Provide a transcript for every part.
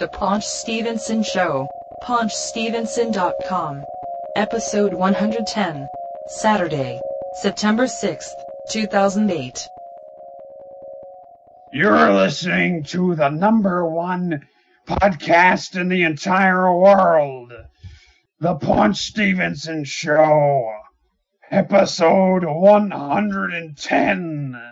The Paunch Stevenson Show. PaunchStevenson.com. Episode 110. Saturday, September 6th, 2008. You're listening to the number one podcast in the entire world. The Paunch Stevenson Show. Episode 110.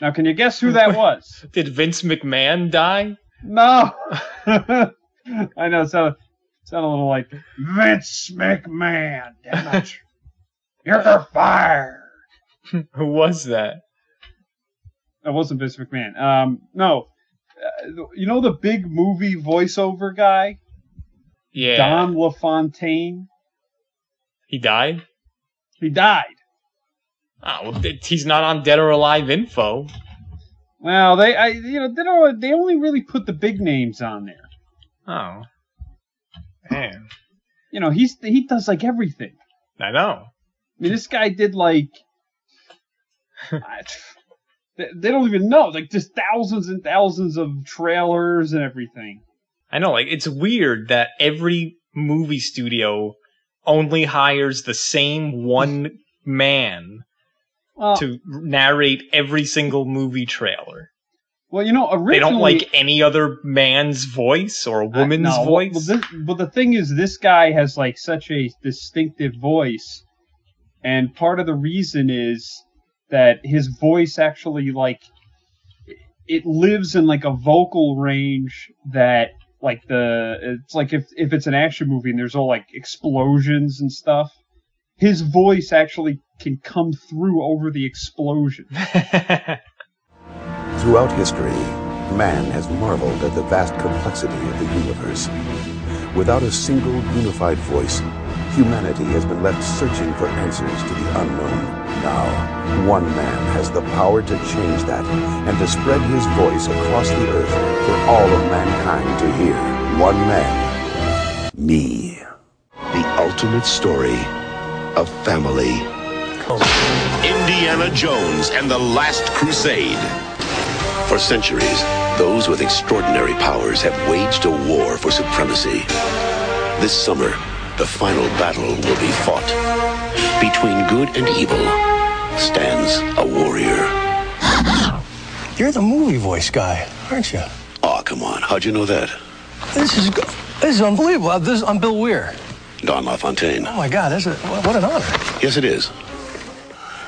Now, can you guess who that was? Did Vince McMahon die? No. I know, it sounded, sounded a little like Vince McMahon. Damn it. You're fired. Who was that? That wasn't Vince McMahon. Um, no. Uh, you know the big movie voiceover guy? Yeah. Don LaFontaine? He died? He died. Oh, well, he's not on Dead or Alive info. Well, they, I, you know, they don't. They only really put the big names on there. Oh. Man. You know, he's he does like everything. I know. I mean, this guy did like. I- they, they don't even know, like just thousands and thousands of trailers and everything. I know, like, it's weird that every movie studio only hires the same one man Well, to narrate every single movie trailer. well, you know, originally They don't like any other man's voice or a Uh, woman's no, voice. Well, this, but the thing is, this guy has like such a distinctive voice, and part of the reason is that his voice actually like it lives in like a vocal range that like the it's like if if it's an action movie and there's all like explosions and stuff his voice actually can come through over the explosion Throughout history, man has marveled at the vast complexity of the universe. Without a single unified voice, humanity has been left searching for answers to the unknown. Now, one man has the power to change that and to spread his voice across the earth for all of mankind to hear. One man. Me. The ultimate story of family. Indiana Jones and the Last Crusade. For centuries, those with extraordinary powers have waged a war for supremacy. This summer, the final battle will be fought. Between good and evil stands a warrior. You're the movie voice guy, aren't you? Aw, come on. How'd you know that? This is this is unbelievable. This I'm Bill Weir. Don LaFontaine. Oh my God, this is what an honor. Yes, it is.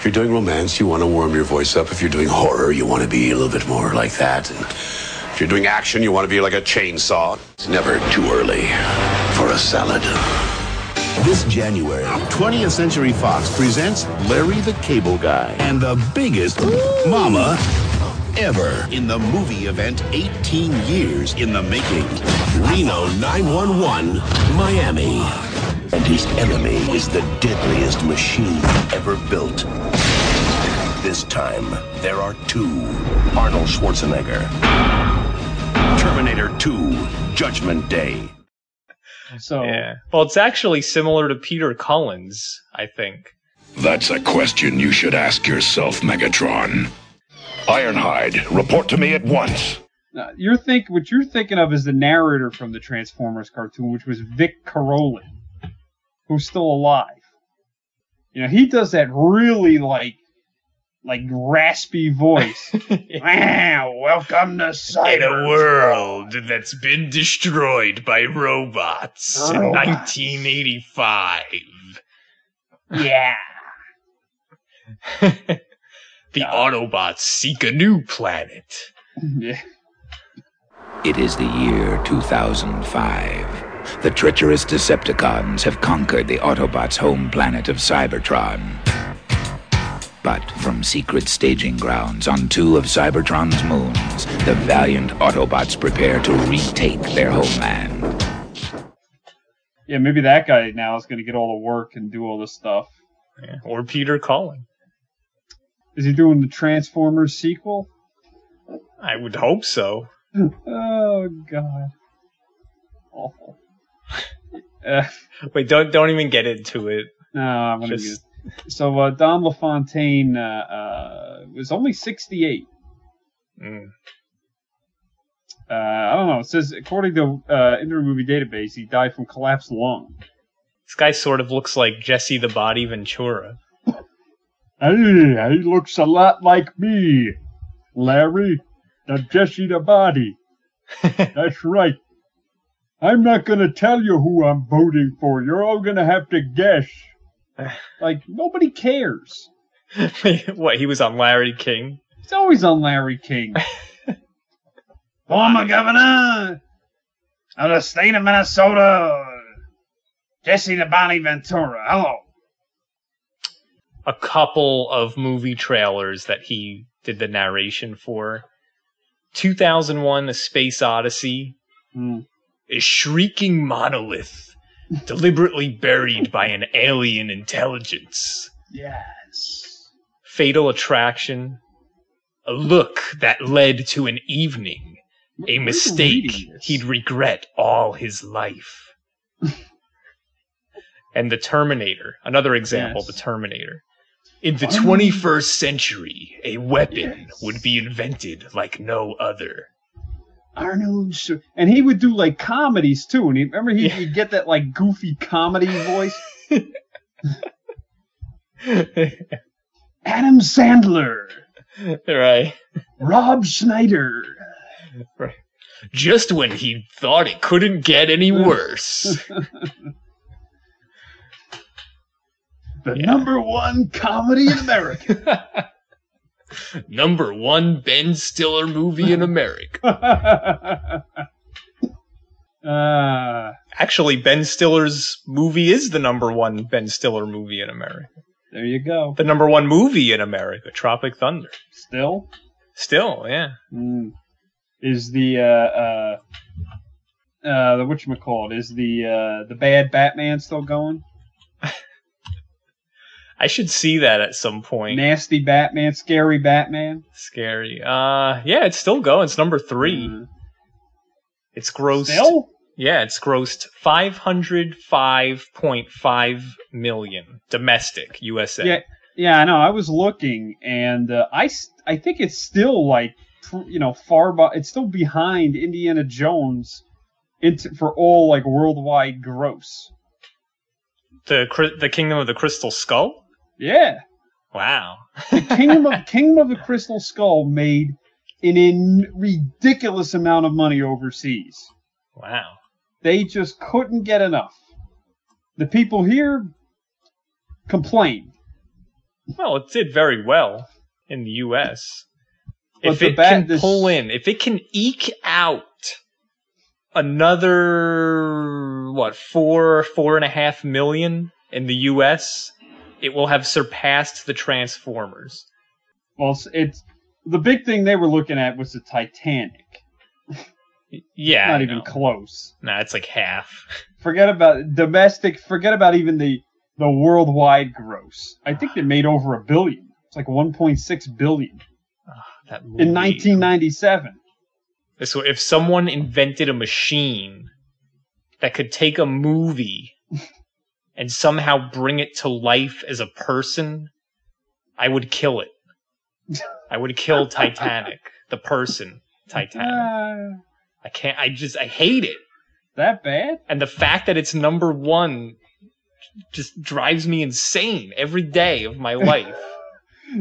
If you're doing romance, you want to warm your voice up. If you're doing horror, you want to be a little bit more like that. And if you're doing action, you want to be like a chainsaw. It's never too early for a salad. This January, 20th Century Fox presents Larry the Cable Guy and the biggest mama ever in the movie event 18 years in the making. Reno 911, Miami. And his enemy is the deadliest machine ever built. This time, there are two Arnold Schwarzenegger. Terminator 2, Judgment Day. so yeah. Well, it's actually similar to Peter Cullen, I think. That's a question you should ask yourself, Megatron. Ironhide, report to me at once. uh, you're think what you're thinking of is the narrator from the Transformers cartoon, which was Vic Caroli, who's still alive. You know, he does that really like like raspy voice. wow, welcome to Cyber. In a world that's been destroyed by robots oh, in 1985. Yeah. the Autobots seek a new planet. yeah. It is the year 2005. The treacherous Decepticons have conquered the Autobots' home planet of Cybertron. But from secret staging grounds on two of Cybertron's moons, the valiant Autobots prepare to retake their homeland. Yeah, maybe that guy now is going to get all the work and do all this stuff. Yeah, Or Peter Cullen. Is he doing the Transformers sequel? I would hope so. Oh God. Awful. Uh, Wait, don't don't even get into it. no, I'm gonna Just- get. So uh, Don LaFontaine uh, uh, was only 68. Mm. Uh, I don't know. It says according to uh, Movie Database, he died from collapsed lung. This guy sort of looks like Jesse the Body Ventura. Hey, he looks a lot like me, Larry, the Jesse the Body. That's right. I'm not gonna tell you who I'm voting for. You're all gonna have to guess. Like nobody cares. what, he was on Larry King? He's always on Larry King. Former governor of the state of Minnesota, Jesse the Body Ventura. Hello. A couple of movie trailers that he did the narration for. 2001 A Space Odyssey. Hmm. A shrieking monolith deliberately buried by an alien intelligence. Yes. Fatal Attraction. A look that led to an evening. A Where are you mistake he'd regret all his life. and The Terminator. Another example, Yes. The Terminator. In the Oh. 21st century, a weapon Yes. would be invented like no other. Arnold, Schwar- and he would do like comedies too. And he, remember, he, Yeah. he'd get that like goofy comedy voice. Adam Sandler, right. Rob Schneider. Right. Just when he thought it couldn't get any worse. The Yeah. number one comedy in America. Number one Ben Stiller movie in America. uh, Actually, Ben Stiller's movie is the number one Ben Stiller movie in America. there you go. The number one movie in America, Tropic Thunder. Still, Still, yeah. mm, is the uh, uh, uh, the whatchamacallit, is the uh, the bad Batman still going? I should see that at some point. Nasty Batman, scary Batman. Scary. Uh, yeah, it's still going. It's number three. Uh, It's grossed. still. Yeah, it's grossed 505.5 million domestic USA. Yeah, yeah, I know. I was looking, and uh, I think it's still like, you know, far, bu- it's still behind Indiana Jones, into for all like worldwide gross. The the Kingdom of the Crystal Skull. Yeah, Wow. the Kingdom of Kingdom of the Crystal Skull made an in ridiculous amount of money overseas. Wow. They just couldn't get enough. The people here complained. Well, it did very well in the U.S. But if the it can this- pull in, if it can eke out another what four four and a half million in the U.S., it will have surpassed the Transformers. Well, it's, the big thing they were looking at was the Titanic. Yeah, Not even close. Nah, it's like half. Forget about domestic. Forget about even the the worldwide gross. I think they made over a billion. It's like 1.6 billion ah, That in 1997. So if someone invented a machine that could take a movie and somehow bring it to life as a person, I would kill it. I would kill Titanic, the person Titanic. Ah, I can't. I just. I hate it. that bad? And the fact that it's number one just drives me insane every day of my life.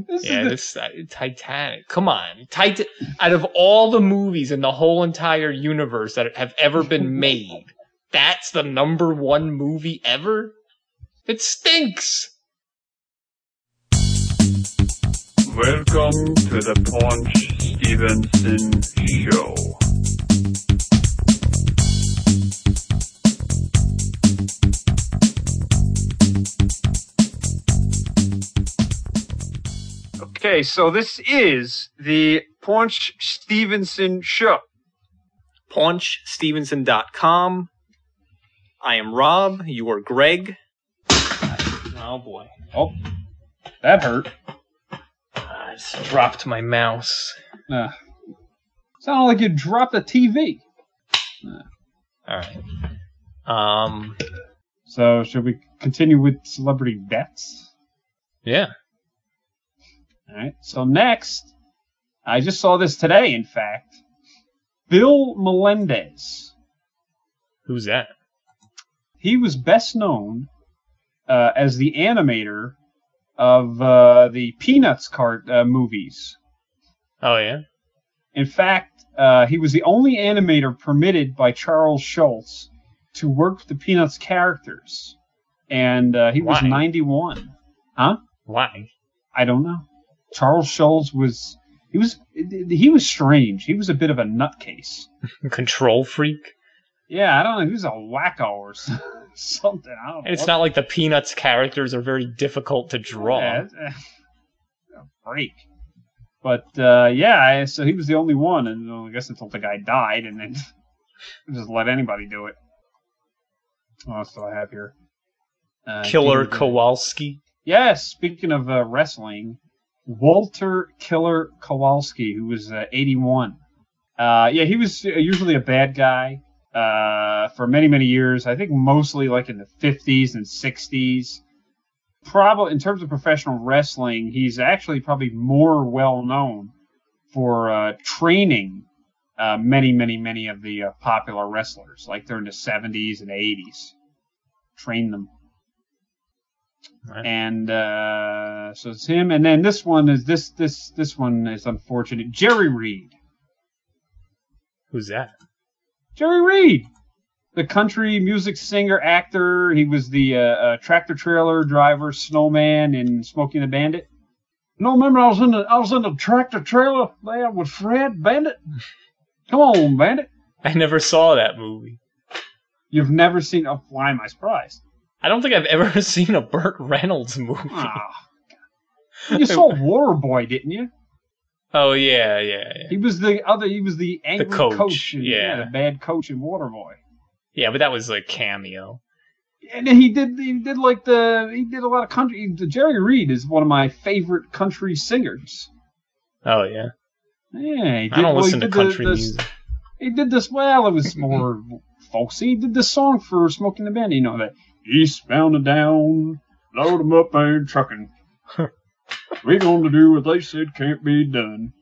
This Yeah, the, this uh, Titanic. Come on, Titan. Out of all the movies in the whole entire universe that have ever been made, that's the number one movie ever. It stinks. Welcome to the Paunch Stevenson Show. okay, so this is the Paunch Stevenson show. PaunchStevenson.com. I am Rob. You are Greg. Oh boy. Oh, that hurt. I just dropped my mouse. Uh, sounded like you dropped a TV. All right. Um. So, should we continue with celebrity deaths? Yeah. All right. So next, I just saw this today. In fact, Bill Melendez. Who's that? He was best known uh, as the animator of uh, the Peanuts cart uh, movies. Oh yeah. In fact, uh, he was the only animator permitted by Charles Schulz to work with the Peanuts characters, and uh, he was 91. Huh? Why? I don't know. Charles Schulz was he was he was strange. He was a bit of a nutcase. Control freak. Yeah, I don't know. He was a wacko or s- something. I don't know. And it's not like the Peanuts characters are very difficult to draw. Yeah, break. But uh, yeah, so he was the only one, and well, I guess until the guy died, and then just let anybody do it. Oh, that's what I have here. Uh, Killer Kowalski. Yes, speaking of uh, wrestling, Walter Killer Kowalski, who was uh, 81. Uh, yeah, he was uh, usually a bad guy uh, for many, many years. I think mostly like in the 50s and 60s. Probably in terms of professional wrestling, he's actually probably more well known for uh, training uh, many, many, many of the uh, popular wrestlers, like during the 70s and 80s. Train them Right. and uh, so it's him. And then this one is this this this one is unfortunate. Jerry Reed. Who's that? Jerry Reed, the country music singer actor. He was the uh, uh, tractor trailer driver, snowman in Smokey and the Bandit. No, remember I was in the I was in the tractor trailer there with Fred Bandit. Come on, Bandit. I never saw that movie. You've never seen? Oh, why am I surprised? I don't think I've ever seen a Burt Reynolds movie. Ah. you saw Waterboy, didn't you? Oh yeah, yeah, yeah. He was the other. He was the angry coach, in- yeah. the bad coach in Waterboy. Yeah, but that was like cameo. And he did. He did like the. He did a lot of country. Jerry Reed is one of my favorite country singers. Oh yeah. Yeah, he did, I don't well, listen to the- country this- music. He did this well. It was more folksy. He did this song for Smoking the Band. You know that eastbound and down, load 'em up and trucking. we gonna do what they said can't be done.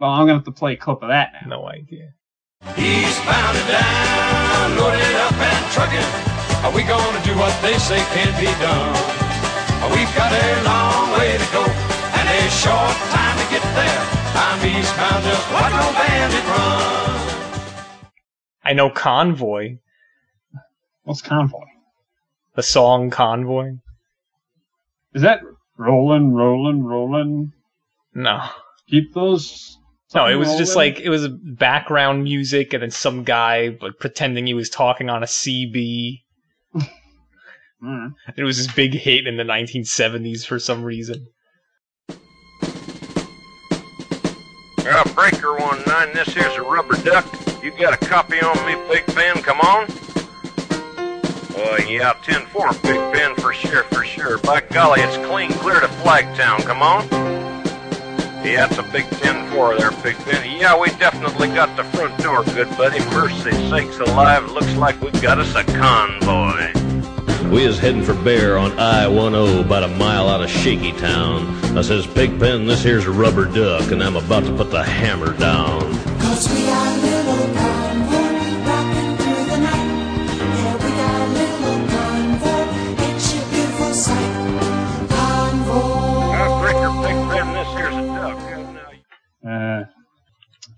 Well, I'm gonna have to play a clip of that now. No idea. Eastbound and down, loaded up and trucking. Are we gonna do what they say can't be done? We've got a long way to go and a short time to get there. I'm eastbound, just watch no bandit run. I know Convoy, What's convoy? the song Convoy. Is that rolling, rolling, rolling? No. Keep those. No, it was just like it was background music and then some guy like pretending he was talking on a CB. Mm. It was this big hit in the 1970s for some reason. Uh, breaker one nine. This here's a rubber duck. You got a copy on me, Big Ben? Come on. Yeah, ten four, Big Ben, for sure, for sure. By golly, it's clean clear to Flagtown. Come on. Yeah, it's a big ten four there, Big Ben. Yeah, we definitely got the front door, good buddy. Mercy sakes alive, looks like we've got us a convoy. We is heading for Bear on I-10 about a mile out of Shaky Town. I says, Pig Pen, this here's a rubber duck, and I'm about to put the hammer down.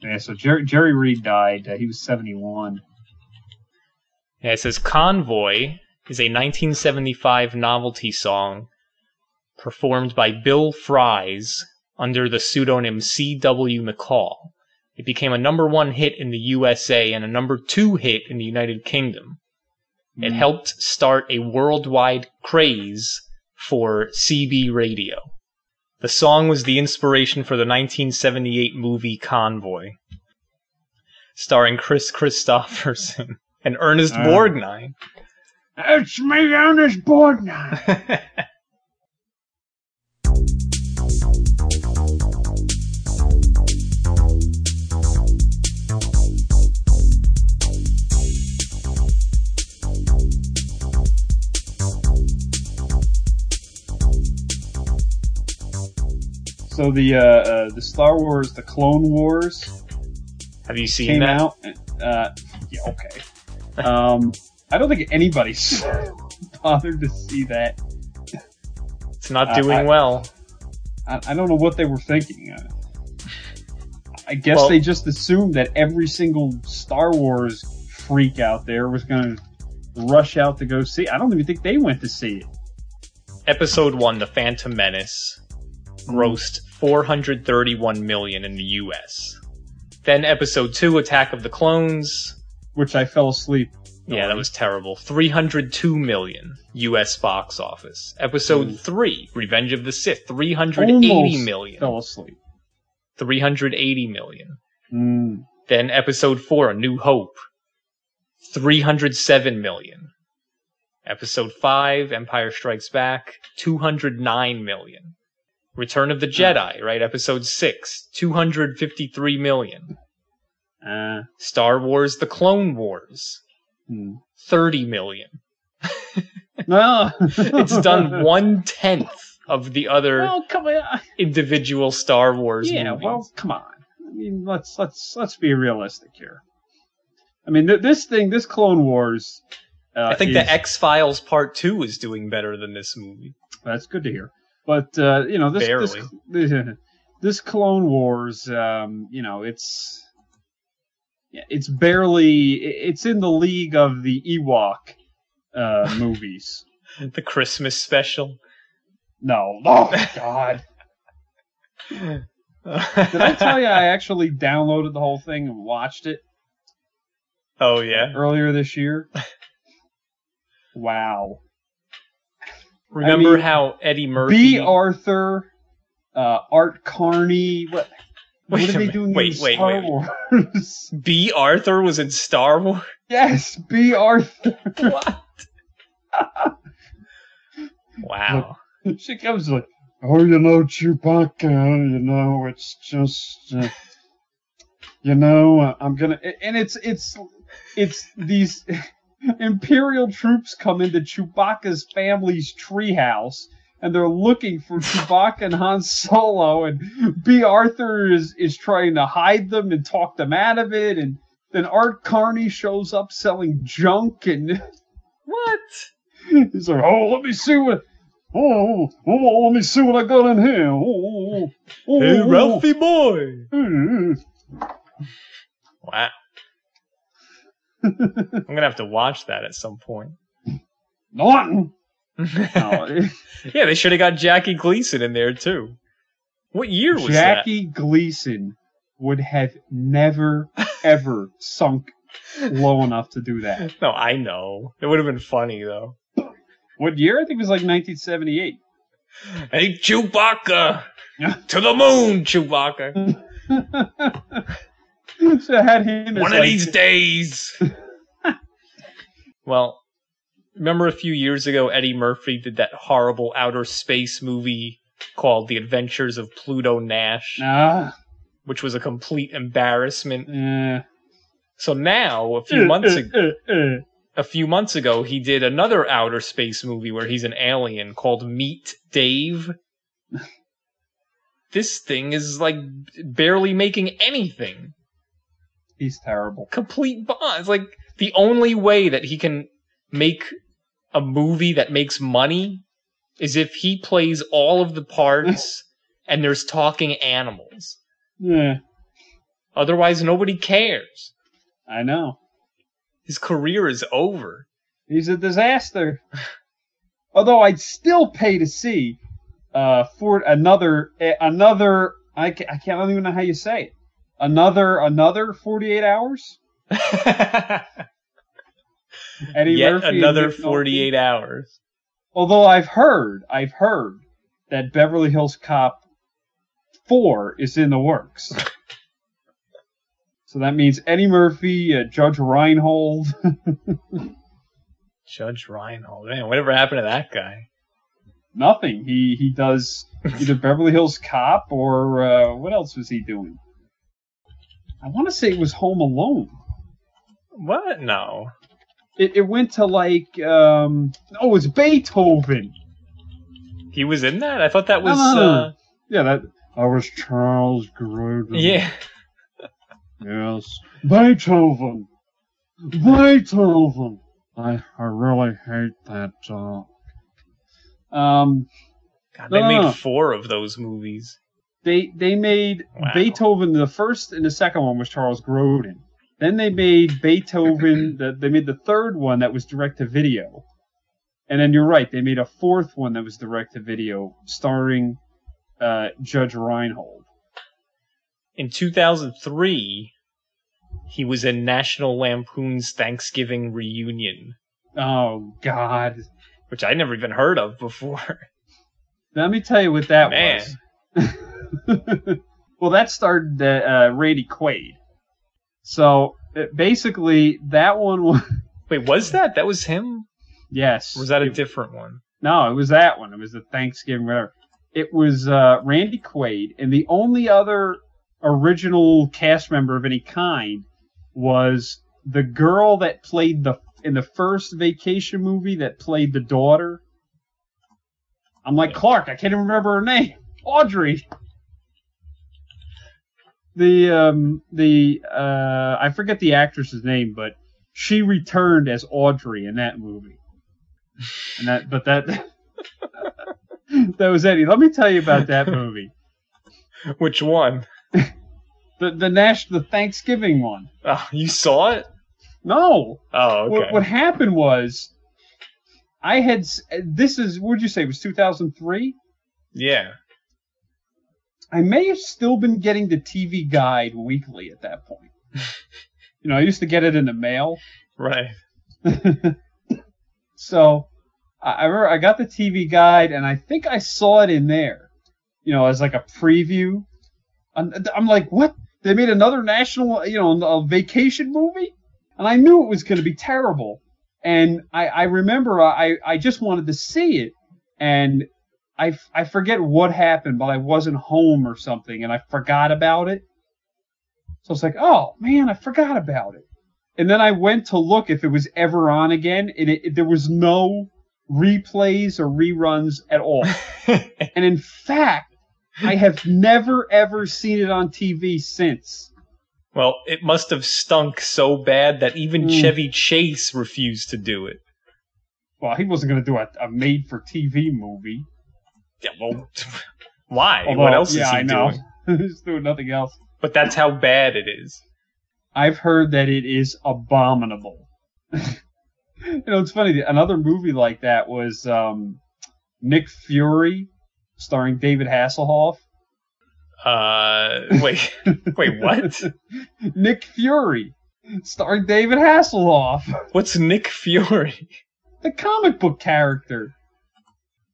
Yeah, so Jerry, Jerry Reed died. Uh, he was 71. Yeah, it says Convoy is a 1975 novelty song performed by Bill Fries under the pseudonym C.W. McCall. It became a number one hit in the USA and a number two hit in the United Kingdom. It helped start a worldwide craze for CB radio. The song was the inspiration for the 1978 movie Convoy, starring Kris Kristofferson and Ernest Ah. Borgnine. It's me, Ernest Borgnine. So the uh, uh, the Star Wars, the Clone Wars, Have you seen came that? out. Uh, yeah, okay. Um, I don't think anybody's bothered to see that. It's not Uh, doing I- well. I, I don't know what they were thinking. I guess Well- they just assumed that every single Star Wars freak out there was going to rush out to go see. I don't even think they went to see it. Episode one, The Phantom Menace, grossed 431 million in the U.S. Then episode two, Attack of the Clones. Which I fell asleep. Yeah, that was terrible. 302 million U.S. box office. Episode three, Revenge of the Sith, 380 Almost million. Fell asleep. 380 million. Mm. Then episode four, A New Hope, 307 million. Episode five, Empire Strikes Back, 209 million. Return of the Jedi, right? Episode six, 253 million. Uh, Star Wars The Clone Wars, hmm. 30 million. No, It's done one tenth of the other come on. individual Star Wars Yeah, movies. well, come on. I mean, let's let's let's be realistic here. I mean, th- this thing, this Clone Wars. Uh, I think is- the X Files Part Two is doing better than this movie. That's good to hear. But uh, you know, this Barely. this this Clone Wars, um, you know, it's it's barely it's in the league of the Ewok uh, movies. The Christmas special. No, oh God! Did I tell you I actually downloaded the whole thing and watched it Oh yeah. earlier this year? Wow. Remember mean, how Eddie Murphy? Bea Arthur, uh, Art Carney. What? Wait what are they minute. doing Wait, in wait, Star wait. Wars? Bea Arthur was in Star Wars. yes, Bea Arthur. What? Wow. she comes like, oh, you know, Chewbacca, you know, it's just, uh, you know, uh, I'm gonna, and it's, it's, it's these Imperial troops come into Chewbacca's family's treehouse, and they're looking for Chewbacca and Han Solo, and Bea Arthur is, is trying to hide them and talk them out of it, and then Art Carney shows up selling junk, and What? He's like, oh, let me see what. Oh, oh, oh, let me see what I got in here. Oh, oh, oh, oh Hey, oh, oh, Ralphie boy. oh. Wow. I'm gonna have to watch that at some point. Norton. No, Yeah, they should have got Jackie Gleason in there too. What year was Jackie Gleason would have never, ever sunk low enough to do that. that? No, I know. It would have been funny though. What year? I think it was like 1978. Hey, Chewbacca! to the moon, Chewbacca! so I had him One of like- these days. well, remember a few years ago, Eddie Murphy did that horrible outer space movie called The Adventures of Pluto Nash, Ah, which was a complete embarrassment. eh. So now, a few months Eh, ago, eh, eh. a few months ago, he did another outer space movie where he's an alien called Meet Dave. this thing is like barely making anything. He's terrible. Complete. It's like the only way that he can make a movie that makes money is if he plays all of the parts and there's talking animals. Yeah, Otherwise, nobody cares. I know. His career is over. He's a disaster. Although I'd still pay to see uh, for another eh, another. I can't, I can't I don't even know how you say it. Another another forty eight hours. Eddie Yet Murphy another Nick Nolte. 48 hours. Although I've heard, I've heard that Beverly Hills Cop four is in the works. so that means Eddie Murphy, uh, Judge Reinhold. Judge Reinhold. Man, whatever happened to that guy? Nothing. He he does either Beverly Hills Cop or uh, what else was he doing? I want to say it was Home Alone. What? No. It, it went to like um oh it's Beethoven. He was in that? I thought that was. Uh, Yeah, that I was Charles Grodin. yeah. Yes. Beethoven. Beethoven. I, I really hate that. Um, God, they no, made no. four of those movies. They they made Wow. Beethoven. The first and the second one was Charles Grodin. Then they made Beethoven. the, they made the third one that was direct to video. And then you're right. They made a fourth one that was direct to video, starring uh, Judge Reinhold. In 2003, he was in National Lampoon's Thanksgiving Reunion, Oh God! which I never even heard of before. Let me tell you what that Man. was. well, that started uh, Randy Quaid. So uh, basically, that one was Wait, was that? That was him? yes. Or was that a It- different one? No, it was that one. It was the Thanksgiving whatever. It was uh, Randy Quaid, and the only other original cast member of any kind was the girl that played the in the first vacation movie that played the daughter. I'm like Clark. I can't even remember her name. Audrey. The um the uh I forget the actress's name, but she returned as Audrey in that movie. And that but that that was Eddie. Let me tell you about that movie. Which one? The the Nash the Thanksgiving one. Oh, you saw it? No. Oh, okay. What, what happened was I had this is what would you say it was 2003? Yeah. I may have still been getting the TV Guide weekly at that point. you know, I used to get it in the mail. Right. So I, remember I got the TV Guide, and I think I saw it in there. You know, as like a preview. I'm, I'm like, what? They made another national, you know, a vacation movie, and I knew it was going to be terrible. And I, I remember I, I just wanted to see it, and I, I forget what happened, but I wasn't home or something, and I forgot about it. So I was like, oh man, I forgot about it. And then I went to look if it was ever on again, and it, it- there was no replays or reruns at all. and in fact, I have never ever seen it on TV since. Well, it must have stunk so bad that even Mm. Chevy Chase refused to do it. Well, he wasn't going to do a, a made-for-TV movie. Yeah, well, why? Although, what else yeah, is he I know. doing? He's doing nothing else. But that's how bad it is. I've heard that it is abominable. you know, it's funny. Another movie like that was um, Nick Fury, starring David Hasselhoff. Uh, wait, wait, what? Nick Fury, starring David Hasselhoff, What's Nick Fury? the comic book character.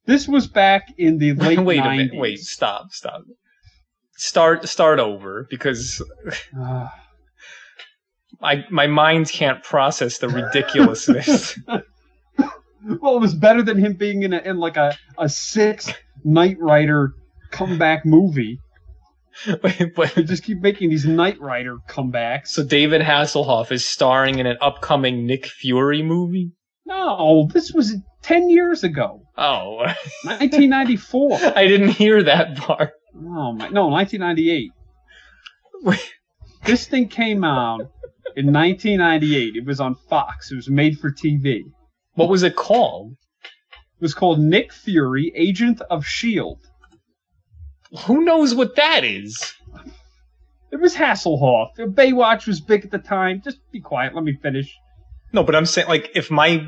This was back in the late wait 90s. a minute. Wait, stop, stop. Start, start over because my my mind can't process the ridiculousness. well, it was better than him being in, a, in like a, a six Knight Rider comeback movie. wait, but, They just keep making these Knight Rider comebacks. so David Hasselhoff is starring in an upcoming Nick Fury movie. No, this was 10 years ago. Oh, 1994. I didn't hear that part. Oh my, no, 1998. Wait. This thing came out in 1998. It was on Fox. It was made for TV. What was it called? It was called Nick Fury, Agent of S.H.I.E.L.D. Who knows what that is? It was Hasselhoff. Baywatch was big at the time. Just be quiet. Let me finish. No, but I'm saying like if my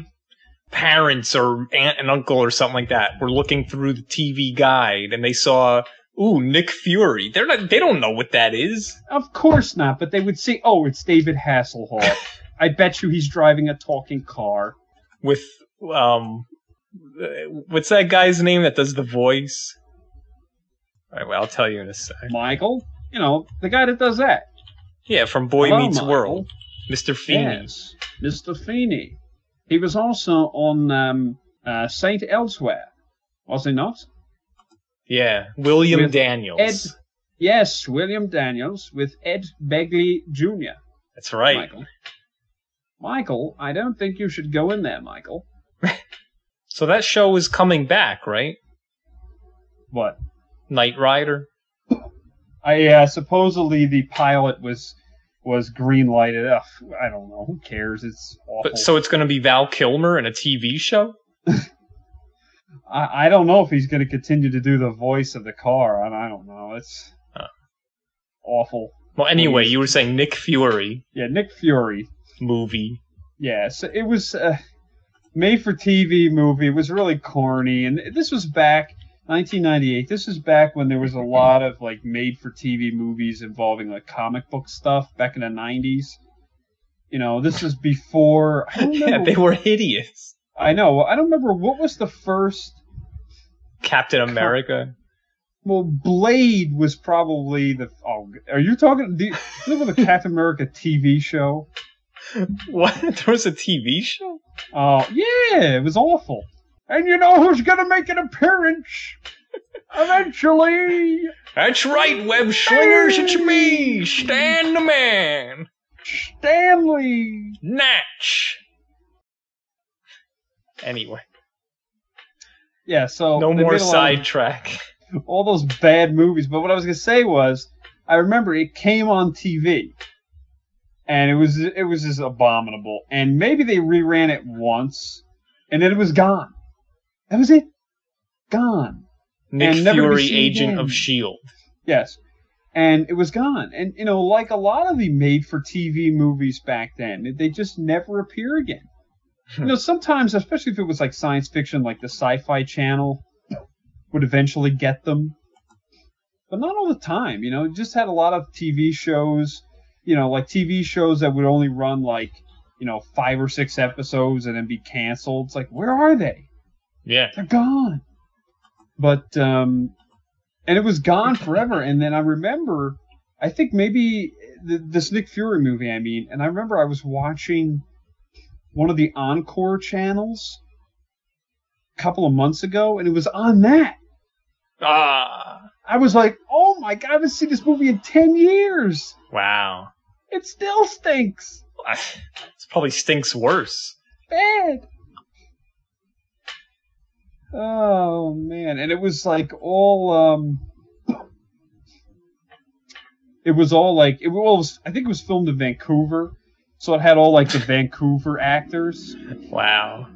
parents or aunt and uncle or something like that were looking through the TV guide and they saw, ooh, Nick Fury. They're not. They don't know what that is. Of course not, but they would say, oh, it's David Hasselhoff. I bet you he's driving a talking car. With um, what's that guy's name that does the voice? All right, well, I'll tell you in a sec. Michael, you know, the guy that does that. Yeah, from Boy Hello, Meets Michael. World, Mr. Feeney. Yes, Mr. Feeney. He was also on um, uh, Saint Elsewhere, was he not? Yeah, William With Daniels. Ed. Yes, William Daniels with Ed Begley Jr. That's right. Michael. Michael, I don't think you should go in there, Michael. So that show is coming back, right? What? Knight Rider. I uh, supposedly the pilot was was green lighted. Ugh, I don't know. Who cares? It's awful. But so it's going to be Val Kilmer in a TV show. I, I don't know if he's going to continue to do the voice of the car. I, I don't know. It's awful. Well, anyway, you were saying Nick Fury Yeah, Nick Fury. movie. Yeah, so it was a made for TV movie. It was really corny, and this was back 1998. This was back when there was a lot of like made for TV movies involving like comic book stuff back in the 90s. You know, this is before. Yeah, they were hideous. I know. I don't remember what was the first. Captain America. Well, Blade was probably the. Oh, are you talking? Do you remember the Captain America TV show? What? There was a TV show? Oh, yeah, it was awful. And you know who's gonna make an appearance eventually? That's right, web slingers. It's me, Stan the Man. Stanley. Natch. Anyway, Yeah, so no more made a lot of- sidetrack. all those bad movies. But what I was gonna say was, I remember it came on TV, and it was it was just abominable. And maybe they reran it once, and then it was gone. That was it, gone. Nick And never to be Fury, Agent again. of Shield. Yes. And it was gone. And, you know, like a lot of the made for TV movies back then, they just never appear again. you know, sometimes, especially if it was like science fiction, like the Sci Fi Channel would eventually get them. But not all the time, you know, it just had a lot of TV shows, you know, like TV shows that would only run like, you know, five or six episodes and then be canceled. It's like, where are they? Yeah. They're gone. But um and it was gone forever. And then I remember I think maybe the, this Nick Fury movie, I mean, and I remember I was watching one of the Encore channels a couple of months ago, and it was on that. Ah. I was like, oh my god, I haven't seen this movie in 10 years. Wow. It still stinks. It probably stinks worse. Bad. Oh man, and it was like all um it was all like it was I think it was filmed in Vancouver. So it had all like the Vancouver actors. Wow.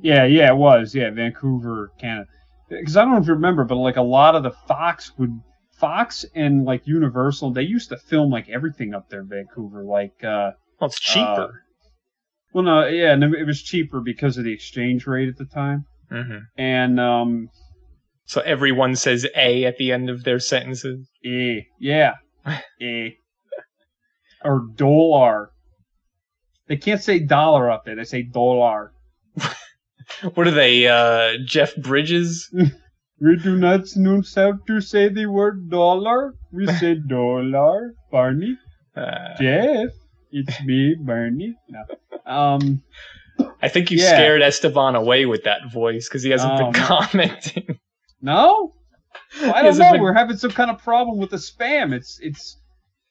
Yeah, yeah, it was. Yeah, Vancouver, Canada. Because I don't know if you remember, but like a lot of the Fox would Fox and like Universal, they used to film like everything up there in Vancouver. Like, uh, well, it's cheaper. uh, well, no, yeah, and it was cheaper because of the exchange rate at the time. Hmm And um, So everyone says A at the end of their sentences. eh, yeah, eh, or dollar. They can't say dollar up there. They say dollar. What are they? Uh, Jeff Bridges? We do not know how to say the word dollar. We say dollar. Barney. Uh, Jeff. It's me, Barney. No. Um, I think you Yeah. scared Esteban away with that voice because he hasn't Oh, been commenting. no? Well, I don't know. been- We're having some kind of problem with the spam. It's, it's,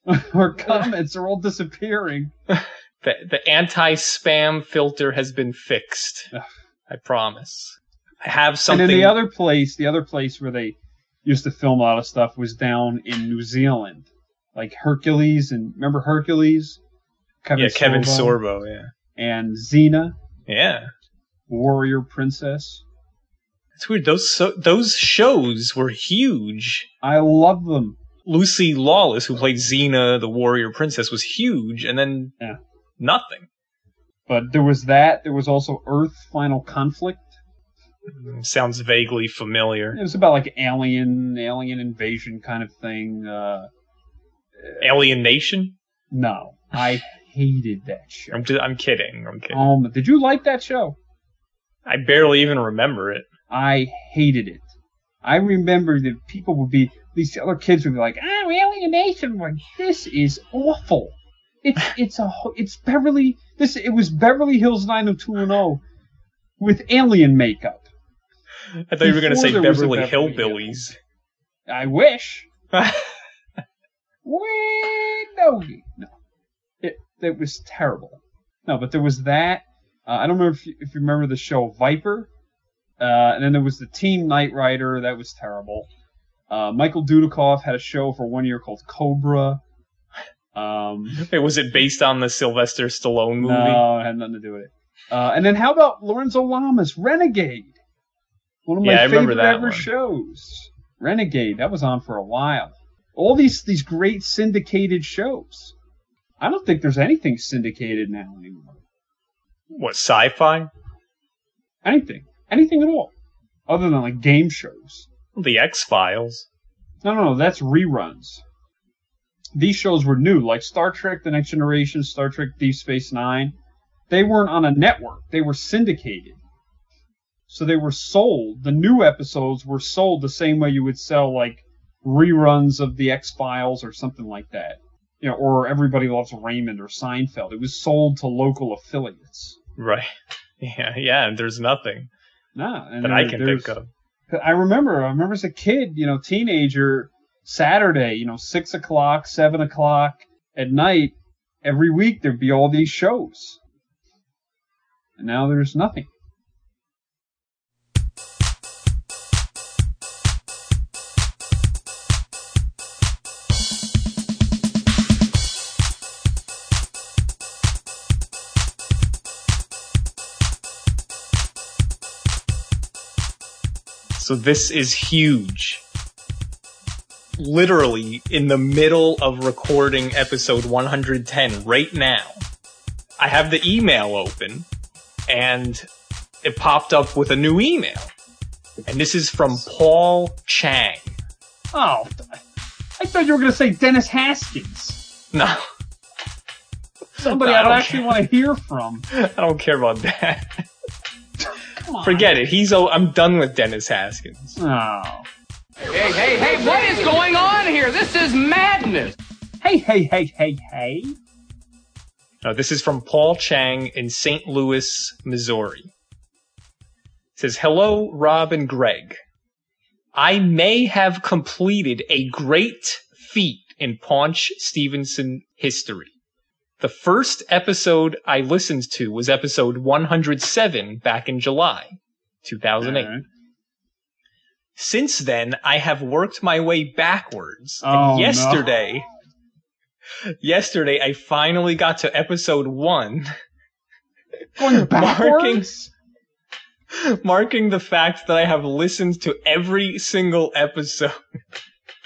our comments are all disappearing. The, the anti-spam filter has been fixed. I promise. I have something. And then the other place, the other place where they used to film a lot of stuff was down in New Zealand. Like Hercules and, remember Hercules? yeah, Kevin Sorbo? Sorbo. Yeah, And Xena, yeah. warrior princess. It's weird. Those so, those shows were huge. I love them. Lucy Lawless, who played Xena, the warrior princess, was huge, and then Yeah. nothing. But there was that. There was also Earth Final Conflict. Sounds vaguely familiar. It was about like alien, alien invasion kind of thing. Uh, Alien Nation. no, I hated that show. I'm just, I'm kidding. I'm kidding. Um, did you like that show? I barely even remember it. I hated it. I remember that people would be these other kids would be like, "Ah, alienation!" I'm like, this is awful. It's it's a it's Beverly. This it was Beverly Hills 90210 with alien makeup. I thought you were going to say there was a Beverly Beverly Hillbillies. I wish. Wait, no, no. It was terrible. No, but there was that. Uh, I don't remember if you, if you remember the show Viper. Uh, and then there was the Team Knight Rider. That was terrible. Uh, Michael Dudikoff had a show for one year called Cobra. Um, Wait, was it based on the Sylvester Stallone movie? no, it had nothing to do with it. Uh, and then how about Lorenzo Lamas, Renegade? One of my Yeah, I remember favorite that ever one. shows. Renegade, that was on for a while. All these these great syndicated shows. I don't think there's anything syndicated now anymore. What sci-fi? Anything, anything at all, other than like game shows. The X Files. No, no, no, that's reruns. These shows were new, like Star Trek: The Next Generation, Star Trek: Deep Space Nine. They weren't on a network; they were syndicated. So they were sold. The new episodes were sold the same way you would sell like reruns of the X Files or something like that. You know, or Everybody Loves Raymond or Seinfeld. It was sold to local affiliates. Right. Yeah, yeah. And there's nothing Nah, and that I can think of. I remember, I remember as a kid, you know, teenager, Saturday, you know, six o'clock, seven o'clock at night, every week there'd be all these shows. And now there's nothing. So this is huge. Literally in the middle of recording episode 110 right now. I have the email open and it popped up with a new email. And this is from Paul Chang. Oh, I thought you were going to say Dennis Haskins. No, Somebody I don't actually want to hear from. I don't care about that. Come on. Forget it. He's oh, I'm done with Dennis Haskins. Oh. Hey, hey, hey, what is going on here? This is madness. Hey, hey, hey, hey, hey. No, this is from Paul Chang in St. Louis, Missouri. It says, Hello, Rob and Greg. I may have completed a great feat in Paunch Stevenson history. The first episode I listened to was episode 107 back in July 2008. Alright. Since then, I have worked my way backwards. Oh, and no. yesterday, yesterday, I finally got to episode one, Going marking, backwards? marking the fact that I have listened to every single episode.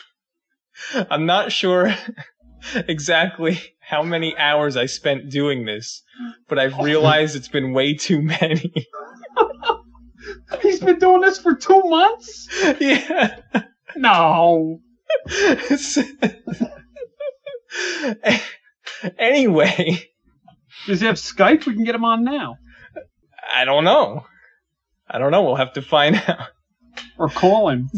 I'm not sure exactly how many hours I spent doing this, but I've realized it's been way too many. He's been doing this for two months? yeah. No. anyway, Does he have Skype? We can get him on now. I don't know. I don't know. We'll have to find out. Or call him.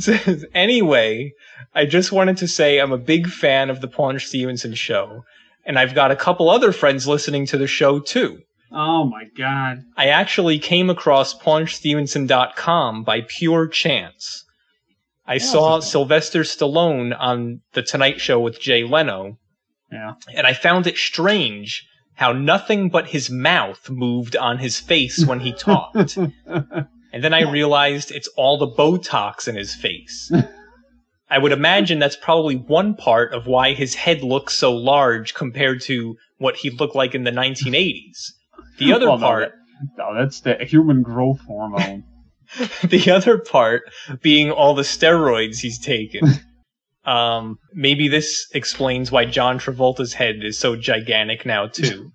anyway, I just wanted to say I'm a big fan of the Paunch Stevenson show, and I've got a couple other friends listening to the show too. Oh my god. I actually came across PaunchStevenson.com by pure chance. I saw Sylvester Stallone on The Tonight Show with Jay Leno, Yeah. and I found it strange how nothing but his mouth moved on his face when he talked. and then I realized it's all the Botox in his face. I would imagine that's probably one part of why his head looks so large compared to what he looked like in the 1980s. The other Well, no, part, that- no, that's the human growth hormone. the other part being all the steroids he's taken. Um, maybe this explains why John Travolta's head is so gigantic now too.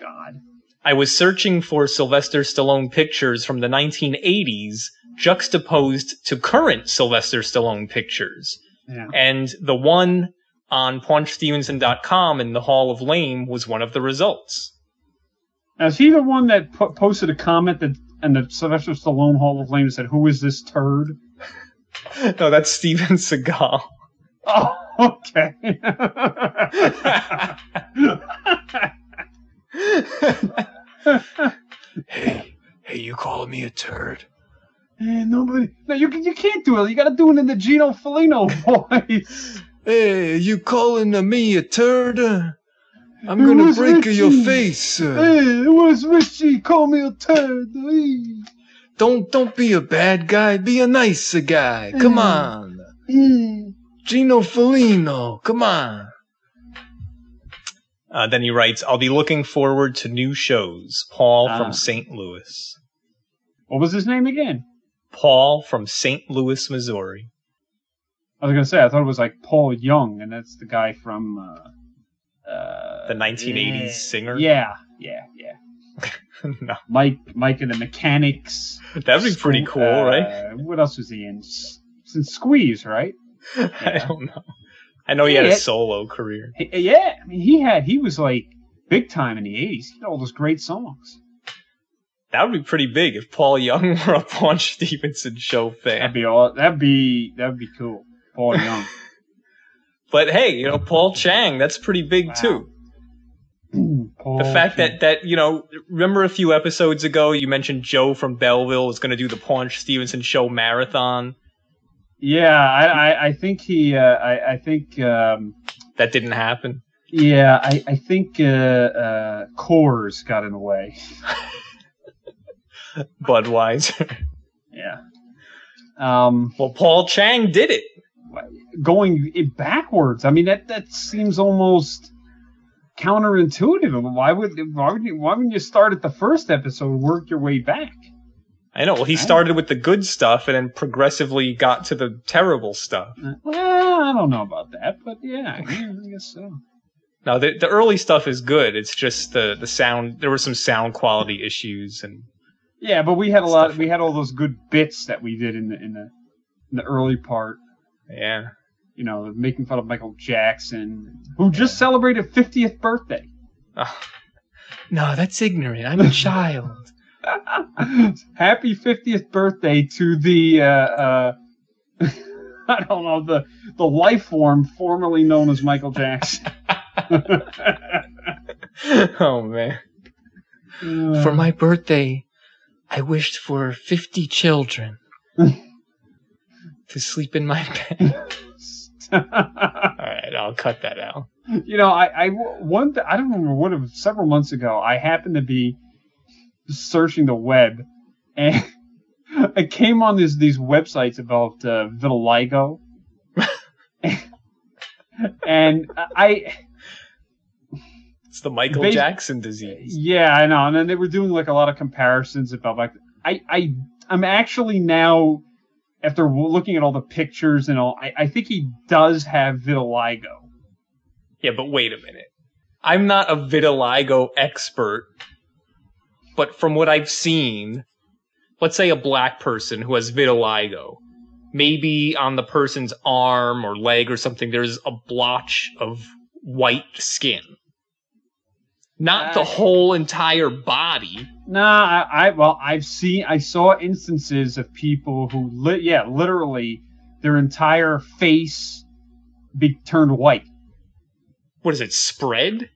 God. I was searching for Sylvester Stallone pictures from the 1980s juxtaposed to current Sylvester Stallone pictures. Yeah. And the one on PaunchStevenson.com in the Hall of Lame was one of the results. Now, is he the one that po- posted a comment that and the Sylvester Stallone Hall of Fame said, "Who is this turd?" No, that's Steven Seagal. Oh, okay. hey, hey, you calling me a turd? Eh, nobody. No, you you can't do it. You got to do it in the Gino Felino voice. Hey, you calling me a turd? I'm It gonna was break your face. Hey, it was Richie. Call me a turd. Hey. Don't don't be a bad guy. Be a nice guy. Come Mm. on, Gino Felino. Come on. Uh, then he writes, "I'll be looking forward to new shows." Paul Ah. from St. Louis. What was his name again? Paul from St. Louis, Missouri. I was gonna say I thought it was like Paul Young, and that's the guy from uh, uh, The 1980s yeah. singer? Yeah, yeah, yeah. no. Mike, Mike and the Mechanics. That'd be pretty cool, uh, right? What else was he in? S- in Squeeze, right? I don't know. I know he had Yeah. a solo career. H- Yeah, I mean, he had he was like big time in the '80s. He had all those great songs. That would be pretty big if Paul Young were a Paul Stevenson show fan. That'd be all. That'd be that'd be cool. Paul Young. But hey, you know, Paul Chang, that's pretty big too. Paul the fact Chang. that that you know, remember a few episodes ago you mentioned Joe from Belleville was going to do the Paunch Stevenson show marathon. Yeah, I, I, I think he. Uh, I, I think. Um, That didn't happen. yeah, I, I think uh, uh, Coors got in the way. Budweiser. Yeah. Um, well, Paul Chang did it. Going backwards. I mean, that that seems almost counterintuitive. Why would why would you, why wouldn't you start at the first episode, and work your way back? I know. Well, he started with the good stuff and then progressively got to the terrible stuff. Well, I don't know about that, but yeah, yeah I guess so. No, the the early stuff is good. It's just the the sound. There were some sound quality issues, and Yeah, but we had a lot. We had all those good bits that we did in the in the in the early part. yeah. You know, making fun of Michael Jackson, who just celebrated 50th birthday. No, that's ignorant. I'm a child. Happy 50th birthday to the uh, uh, I don't know the the life form formerly known as Michael Jackson. oh man. For my birthday, I wished for 50 children to sleep in my bed. All right, I'll cut that out. you know, I, I one th- I don't remember what it several months ago. I happened to be searching the web, and I came on these these websites about uh, vitiligo, and I It's the Michael Bas- Jackson disease. yeah I know, and then they were doing like a lot of comparisons about like I I I'm actually now after looking at all the pictures and all I, I think he does have vitiligo. Yeah, but wait a minute. I'm not a vitiligo expert, but from what I've seen, let's say a black person who has vitiligo, maybe on the person's arm or leg or something, there's a blotch of white skin. Not the whole entire body. Nah, I, I well, I've seen, I saw instances of people who, li- yeah, literally, their entire face be turned white. What is it, spread?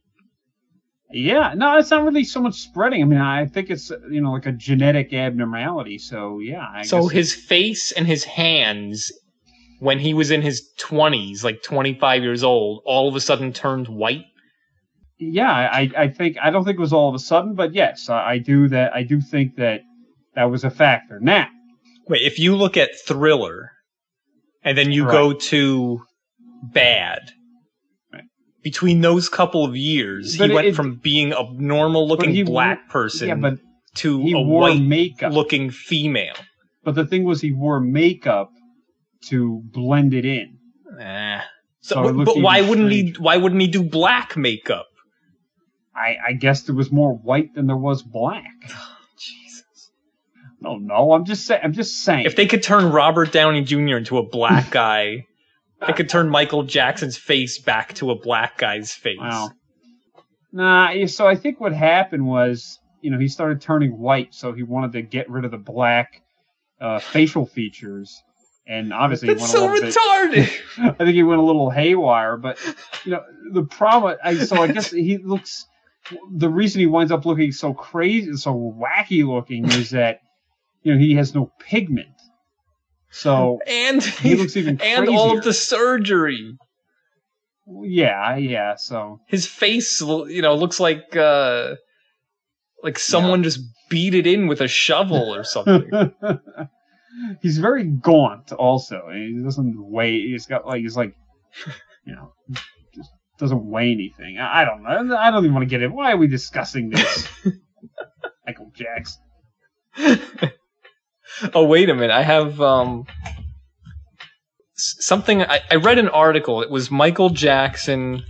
Yeah, no, it's not really so much spreading. I mean, I think it's you know like a genetic abnormality. So yeah, I so his face and his hands, when he was in his 20s, like 25 years old, all of a sudden turned white. Yeah, I, I think I don't think it was all of a sudden, but yes, I, I do that. I do think that that was a factor. Now, Wait, if you look at Thriller, and then you Right. go to Bad, between those couple of years, But he went it- from being a normal looking black wore- person yeah, to a wore white makeup. looking female. but the thing was, he wore makeup to blend it in. Eh. So, So it but why wouldn't he? Why wouldn't he do black makeup? I, I guess there was more white than there was black. Jesus. No, no, I'm just saying. I'm just saying. If they could turn Robert Downey Jr. into a black guy, they could turn Michael Jackson's face back to a black guy's face. Wow. Nah, so I think what happened was, you know, he started turning white, so he wanted to get rid of the black uh, facial features, and obviously That's he so went a little bit- retarded. I think he went a little haywire, but you know, the problem. I so I guess he looks. The reason he winds up looking so crazy, so wacky looking, is that you know he has no pigment. So and he looks even and all of the surgery. yeah, yeah. So His face, you know, looks like uh like someone just beat it in with a shovel or something. he's very gaunt. Also, he doesn't weigh. He's got like he's like, you know, doesn't weigh anything. I, I don't know. I don't even want to get it. Why are we discussing this? Michael Jackson. Oh wait a minute, I have um something. I, I read an article. It was Michael Jackson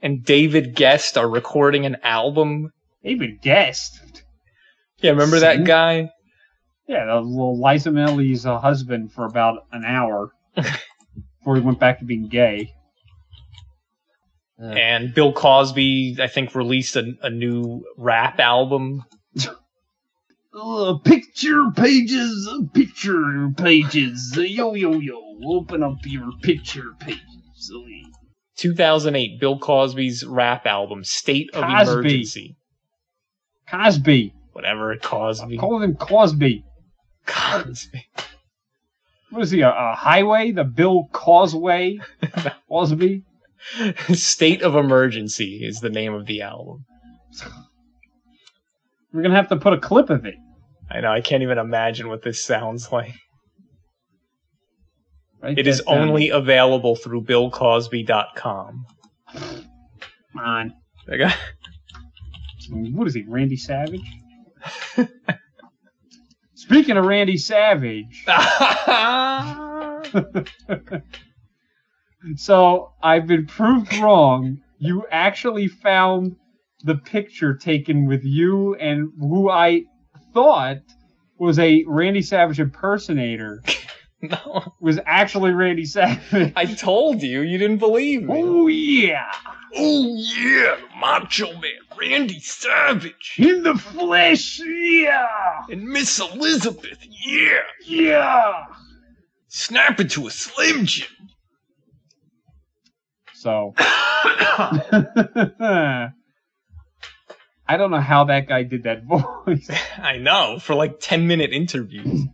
and David Gest are recording an album. David Gest. Yeah, remember that guy? Yeah, the little Liza Minnelli's uh, husband for about an hour before he went back to being gay. And Bill Cosby, I think, released a, a new rap album. Uh, picture pages, picture pages, yo yo yo, open up your picture pages. uh, 2008, Bill Cosby's rap album, State of Cosby. Emergency. Cosby. Whatever, it Cosby. Call him Cosby. Cosby. What is he, a, a highway? The Bill Causeway? Cosby? State of Emergency is the name of the album. We're gonna have to put a clip of it. I know, I can't even imagine what this sounds like. Write It is down. only available through BillCosby.com. Come on. I got- What is he, Randy Savage? Speaking of Randy Savage, so I've been proved wrong. You actually found the picture taken with you and who I thought was a Randy Savage impersonator no, was actually Randy Savage. I told you, you didn't believe me. Oh yeah, Oh yeah, Macho Man Randy Savage in the flesh, yeah, and Miss Elizabeth, yeah, yeah. snap into a Slim Jim. So I don't know how that guy did that voice, I know for like ten minute interviews.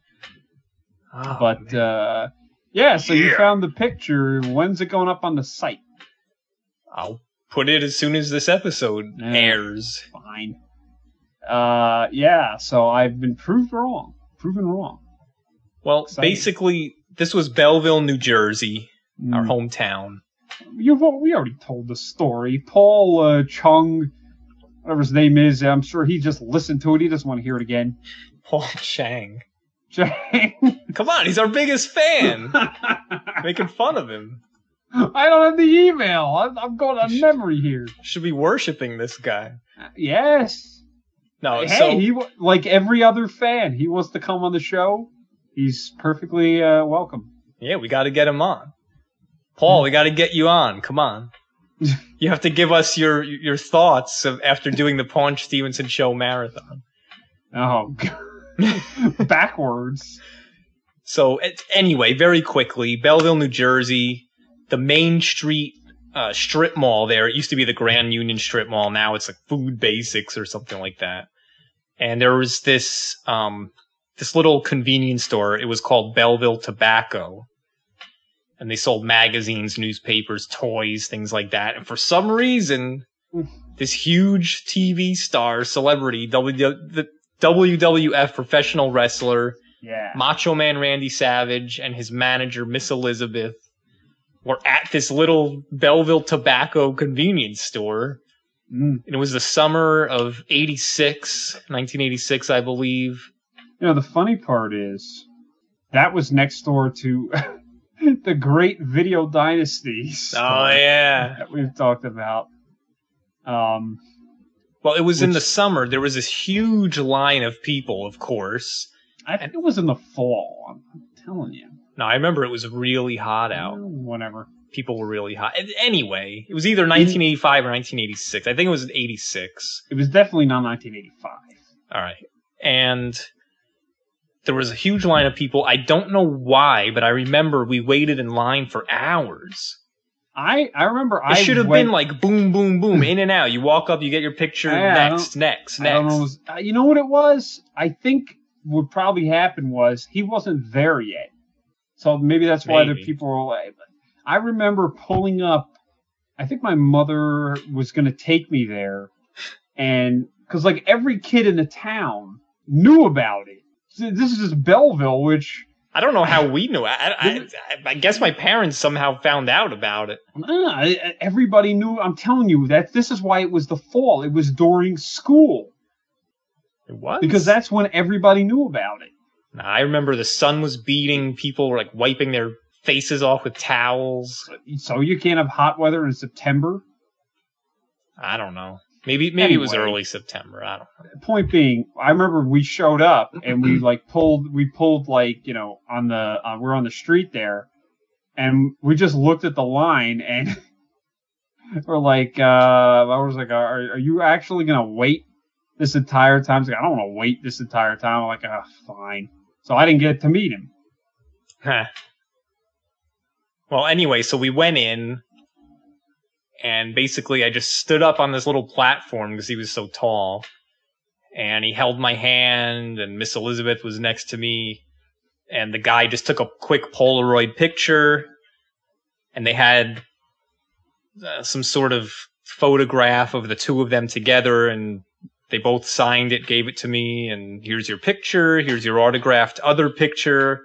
Oh, but uh, yeah. So you found the picture. When's it going up on the site? I'll put it as soon as this episode Yeah. airs. Fine. Uh, yeah. So I've been proved wrong. Proven wrong. Well, Exciting. basically, this was Belleville, New Jersey, our Mm. hometown. You've we already told the story. Paul uh, Chung, whatever his name is, I'm sure he just listened to it. He doesn't want to hear it again. Paul Chang. Jang. Come on, he's our biggest fan. Making fun of him. I don't have the email. I'm, I'm going on memory here. Should be worshiping this guy. Yes. No, hey, so he like every other fan. He wants to come on the show. He's perfectly uh, welcome. yeah, we got to get him on. Paul, we got to get you on. Come on. You have to give us your your thoughts of after doing the Paunch Stevenson show marathon. Oh, backwards. So it, anyway, very quickly, Belleville, New Jersey, the Main Street uh, strip mall there. It used to be the Grand Union strip mall. Now it's like Food Basics or something like that. And there was this um, this little convenience store. It was called Belleville Tobacco, and they sold magazines, newspapers, toys, things like that. And for some reason, this huge TV star, celebrity, W the WWF professional wrestler. Yeah. Macho Man Randy Savage and his manager Miss Elizabeth were at this little Belleville tobacco convenience store. Mm. And it was the summer of 86, 1986, I believe. You know, the funny part is that was next door to the great Video Dynasty. store Oh, yeah. That we've talked about. Um, Well, it was in the summer. There was this huge line of people, of course. I think it was in the fall. I'm, I'm telling you. No, I remember it was really hot out. Whatever. People were really hot. Anyway, it was either 1985 or 1986. I think it was 86. It was definitely not 1985. All right. And there was a huge line of people. I don't know why, but I remember we waited in line for hours. I I remember It I should have went- been like boom, boom, boom, in and out. You walk up, you get your picture. I next, don't- next, I don't know. next. uh, You know what it was? I think what probably happened was he wasn't there yet. So maybe that's why the people were like. I remember pulling up. I think my mother was going to take me there, and because like every kid in the town knew about it. This is just Belleville, which I don't know how we knew. I, I, I, guess my parents somehow found out about it. Everybody knew. I'm telling you that this is why it was the fall. It was during school It was because that's when everybody knew about it. I remember the sun was beating. People were like wiping their faces off with towels. So you can't have hot weather in September. I don't know. Maybe maybe it was early September. I don't. know. Point being, I remember we showed up and we like pulled, we pulled like you know on the uh, we're on the street there, and we just looked at the line and we're like, uh, I was like, are, are you actually gonna wait this entire time? Like, I don't want to wait this entire time. I'm like, ah, fine. So I didn't get to meet him. Huh. Well, anyway, so we went in, and basically I just stood up on this little platform because he was so tall, and he held my hand, and Miss Elizabeth was next to me, and the guy just took a quick Polaroid picture, and they had uh, some sort of photograph of the two of them together, and they both signed it, gave it to me, and here's your picture, here's your autographed other picture.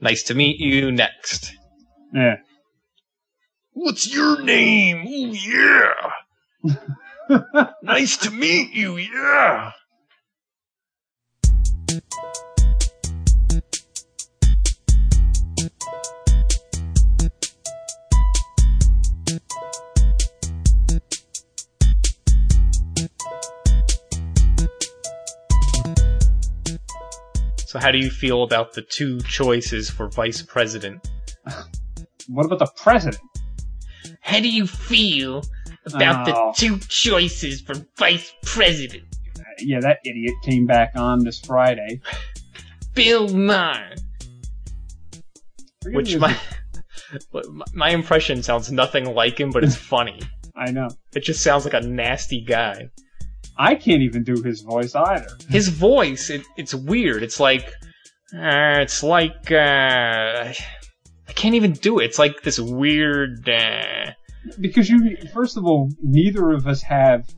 Nice to meet you. Next. Yeah. What's your name? Oh, yeah. nice to meet you, yeah. So, how do you feel about the two choices for vice president? What about the president? How do you feel about Oh. the two choices for vice president? Yeah, that idiot came back on this Friday. Bill Maher. Which my my impression sounds nothing like him, but it's funny. I know. It just sounds like a nasty guy. I can't even do his voice either. His voice, it, it's weird. It's like, uh, it's like, uh, I can't even do it. It's like this weird, uh, Because you, first of all, neither of us have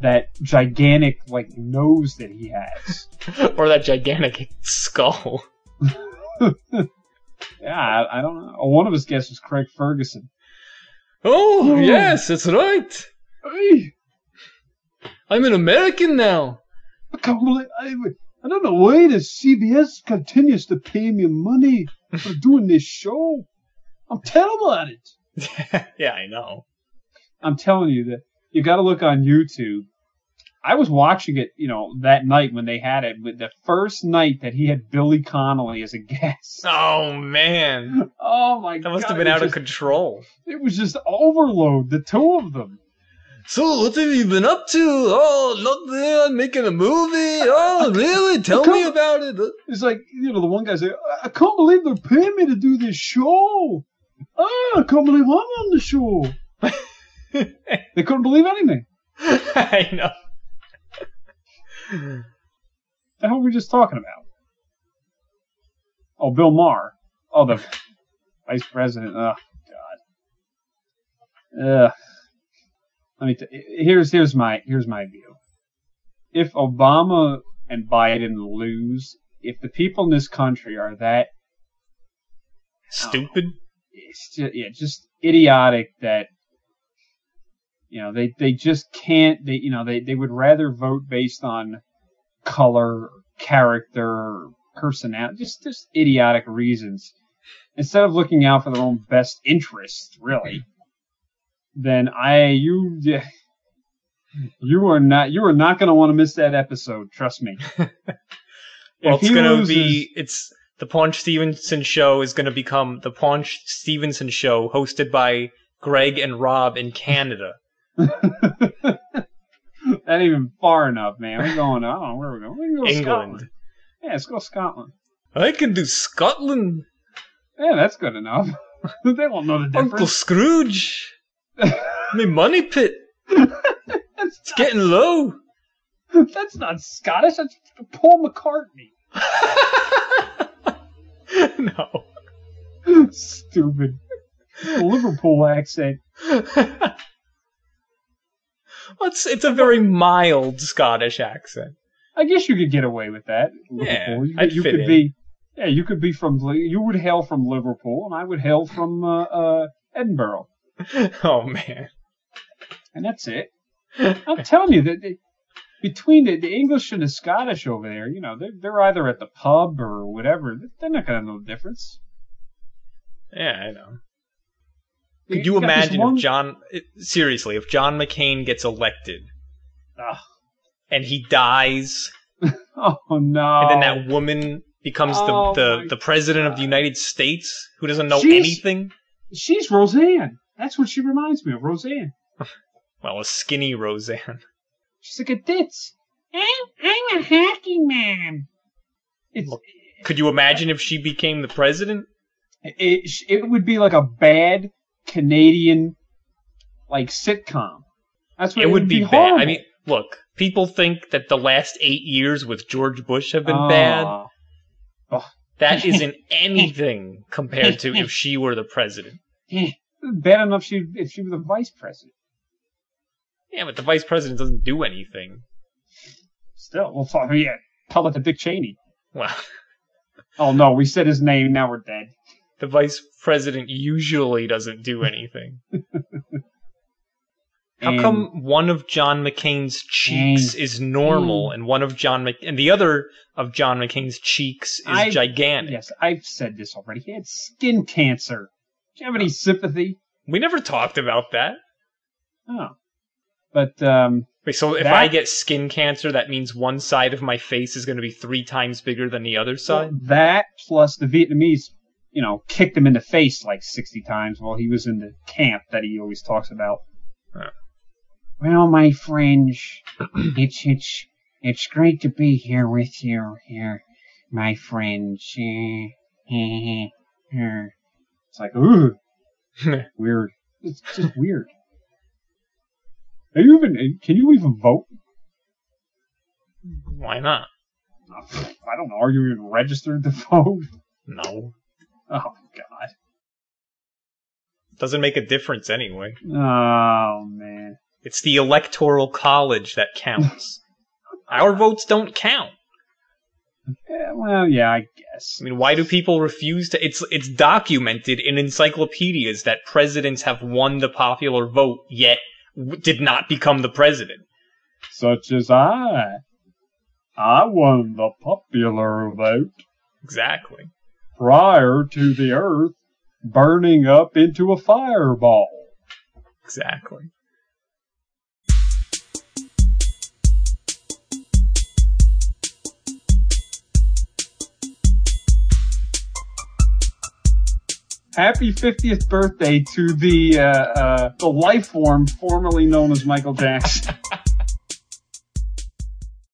that gigantic like nose that he has. or that gigantic skull. Yeah, I, I don't know. One of us guesses Craig Ferguson. Oh, yes, that's right. Hey, I'm an American now. I can't believe I, I don't know why the CBS continues to pay me money for doing this show. I'm terrible at it. yeah, I know. I'm telling you that you got to look on YouTube. I was watching it, you know, that night when they had it, with the first night that he had Billy Connolly as a guest. Oh man, Oh my god. that must have been was out of control. It was just overload, the two of them. So, what have you been up to? Oh, nothing. I'm making a movie. Oh, really? Tell me about it. It's like, you know, the one guy's like, I can't believe they're paying me to do this show. Oh, I can't believe I'm on the show. they couldn't believe anything. I know. The hell were we just talking about? Oh, Bill Maher. Oh, the vice president. Oh, God. Ugh. Let me. T- here's here's my here's my view. If Obama and Biden lose, if the people in this country are that Stupid. It's just, yeah, just idiotic that you know they they just can't they you know they they would rather vote based on color, character, personality, just just idiotic reasons instead of looking out for their own best interests, really. Then I you you are not you are not going to want to miss that episode. Trust me. Well, If it's gonna be. It's the Paunch Stevenson show is gonna become the Paunch Stevenson show, hosted by Greg and Rob in Canada. Not even far enough, man. We're going. I don't know where we're going. We're going to England. Scotland. Yeah, let's go Scotland. I can do Scotland. Yeah, that's good enough. they won't know the difference. Uncle Scrooge. My money pit. It's getting low. That's not Scottish. That's Paul McCartney. no. Stupid. Liverpool accent. It's it's a very mild Scottish accent. I guess you could get away with that. Yeah, You, I'd you fit could in. be. Yeah, you could be from you would hail from Liverpool, and I would hail from uh, uh, Edinburgh, Oh man. and that's it. I'm telling you that between the, the English and the Scottish over there, you know, they're, they're either at the pub or whatever. They're not gonna know the difference. Yeah, I know. Could you you imagine one- if John eh, seriously, if John McCain gets elected Ugh. and he dies Oh no! and then that woman becomes Oh, the the, the president of the United States who doesn't know She's- anything? She's Roseanne. That's what she reminds me of, Roseanne. Well, a skinny Roseanne. She's like a ditz. I'm, I'm a hockey man. It's, Could you imagine if she became the president? it, it would be like a bad Canadian like sitcom. That's what It would be, bad. I mean, look, people think that the last eight years with George Bush have been bad. Oh. That isn't anything compared to if she were the president. bad enough she if she was the vice president. Yeah, but the vice president doesn't do anything. Still, we'll talk. Yeah, tell it to Dick Cheney. Well, Oh no, we said his name. Now we're dead. the vice president usually doesn't do anything. How And- come one of John McCain's cheeks And- is normal and one of John Mc and the other of John McCain's cheeks is I- gigantic? Yes, I've said this already. He had skin cancer. Do you have any sympathy? We never talked about that. Oh, but um, Wait, so if That- I get skin cancer, that means one side of my face is going to be three times bigger than the other side? that plus the Vietnamese, you know, kicked him in the face like sixty times while he was in the camp that he always talks about. Huh. Well, my friends, it's it's it's great to be here with you here, my friends. It's like ooh, weird. It's just weird. Are you even? Can you even vote? Why not? I don't know. Are you even registered to vote? No. Oh God. Doesn't make a difference anyway. Oh man. It's the electoral college that counts. Our votes don't count. Yeah, well, yeah, I guess. I mean, why do people refuse to? It's it's documented in encyclopedias that presidents have won the popular vote, yet w- did not become the president. Such as I. I won the popular vote Exactly. prior to the earth burning up into a fireball. Exactly. Happy 50th birthday to the uh, uh, the life form formerly known as Michael Jackson.